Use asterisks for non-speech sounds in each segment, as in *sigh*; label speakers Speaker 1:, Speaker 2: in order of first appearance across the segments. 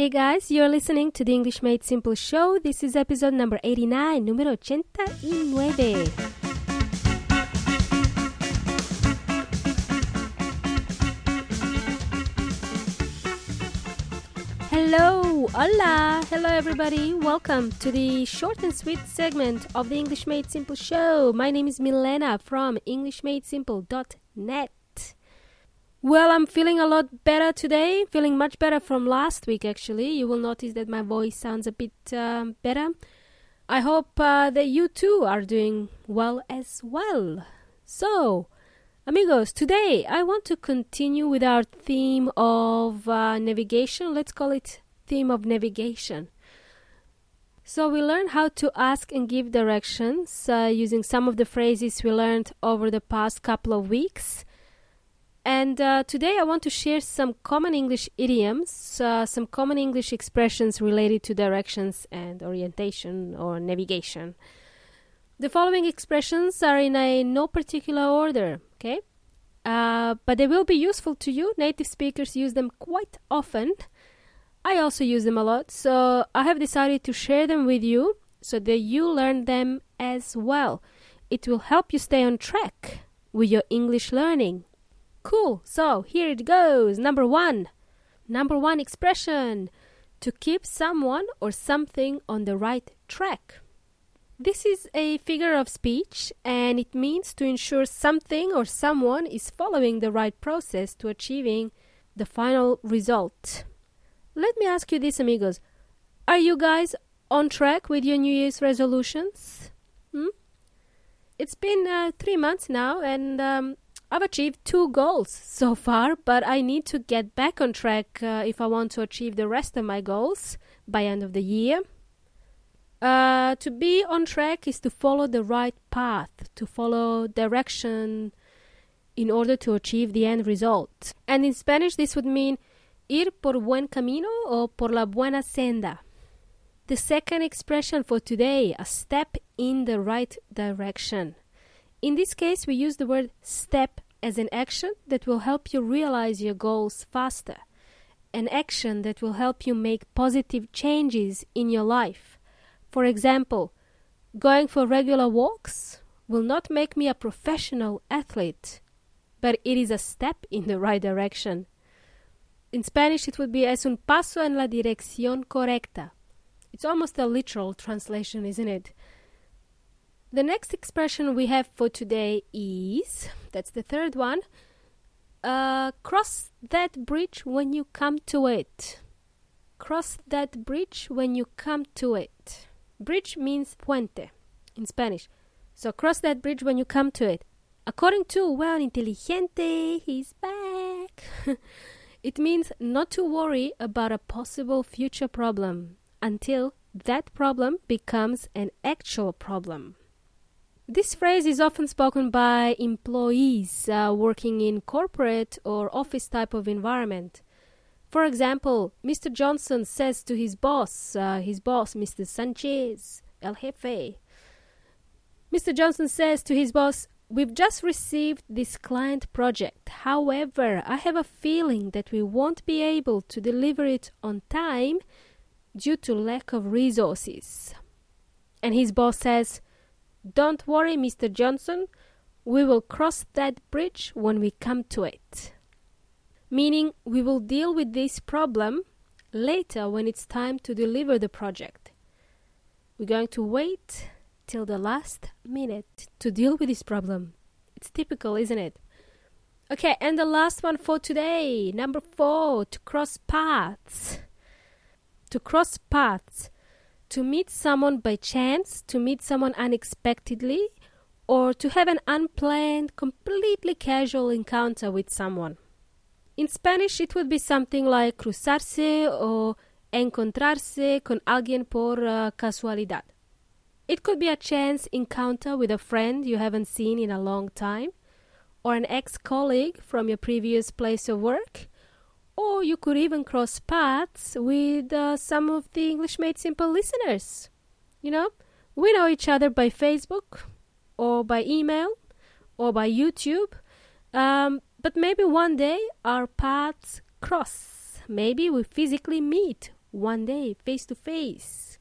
Speaker 1: Hey guys, you're listening to the English Made Simple show. This is episode number 89, número 89. Hello, hola, hello everybody. Welcome to the short and sweet segment of the English Made Simple show. My name is Milena from EnglishMadeSimple.net. Well, I'm feeling a lot better today, feeling much better from last week actually. You will notice that my voice sounds a bit um, better. I hope uh, that you too are doing well as well. So, amigos, today I want to continue with our theme of uh, navigation. Let's call it theme of navigation. So, we learned how to ask and give directions uh, using some of the phrases we learned over the past couple of weeks. And uh, today I want to share some common English idioms, uh, some common English expressions related to directions and orientation or navigation. The following expressions are in a no particular order, okay? Uh, but they will be useful to you. Native speakers use them quite often. I also use them a lot, so I have decided to share them with you so that you learn them as well. It will help you stay on track with your English learning. Cool. So here it goes. Number one. Number one expression to keep someone or something on the right track. This is a figure of speech and it means to ensure something or someone is following the right process to achieving the final result. Let me ask you this, amigos. Are you guys on track with your New Year's resolutions? Hmm? It's been uh, three months now, and um, I've achieved two goals so far, but I need to get back on track uh, if I want to achieve the rest of my goals by end of the year. Uh, to be on track is to follow the right path, to follow direction in order to achieve the end result. And in Spanish, this would mean ir por buen camino o por la buena senda. The second expression for today, a step in the right direction. In this case, we use the word step as an action that will help you realize your goals faster, an action that will help you make positive changes in your life. For example, going for regular walks will not make me a professional athlete, but it is a step in the right direction. In Spanish, it would be es un paso en la dirección correcta. It's almost a literal translation, isn't it? The next expression we have for today is that's the third one. Uh, cross that bridge when you come to it. Cross that bridge when you come to it. Bridge means puente in Spanish. So cross that bridge when you come to it. According to Well Inteligente, he's back. *laughs* it means not to worry about a possible future problem until that problem becomes an actual problem. This phrase is often spoken by employees uh, working in corporate or office type of environment. For example, Mr. Johnson says to his boss, uh, his boss, Mr. Sanchez, El Jefe, Mr. Johnson says to his boss, We've just received this client project. However, I have a feeling that we won't be able to deliver it on time due to lack of resources. And his boss says, don't worry, Mr. Johnson, we will cross that bridge when we come to it. Meaning, we will deal with this problem later when it's time to deliver the project. We're going to wait till the last minute to deal with this problem. It's typical, isn't it? Okay, and the last one for today, number four, to cross paths. To cross paths to meet someone by chance, to meet someone unexpectedly, or to have an unplanned, completely casual encounter with someone. In Spanish, it would be something like cruzarse o encontrarse con alguien por uh, casualidad. It could be a chance encounter with a friend you haven't seen in a long time, or an ex colleague from your previous place of work, or you could even cross paths with uh, some of the English Made Simple listeners. You know, we know each other by Facebook, or by email, or by YouTube, um, but maybe one day our paths cross. Maybe we physically meet one day, face to face.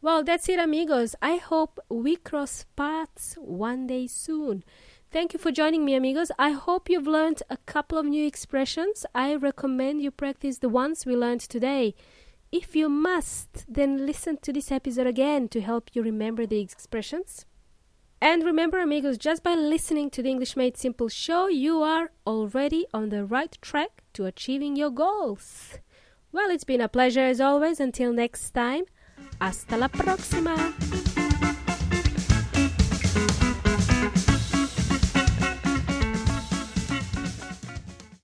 Speaker 1: Well, that's it, amigos. I hope we cross paths one day soon. Thank you for joining me, amigos. I hope you've learned a couple of new expressions. I recommend you practice the ones we learned today. If you must, then listen to this episode again to help you remember the expressions. And remember, amigos, just by listening to the English Made Simple show, you are already on the right track to achieving your goals. Well, it's been a pleasure as always. Until next time, hasta la próxima!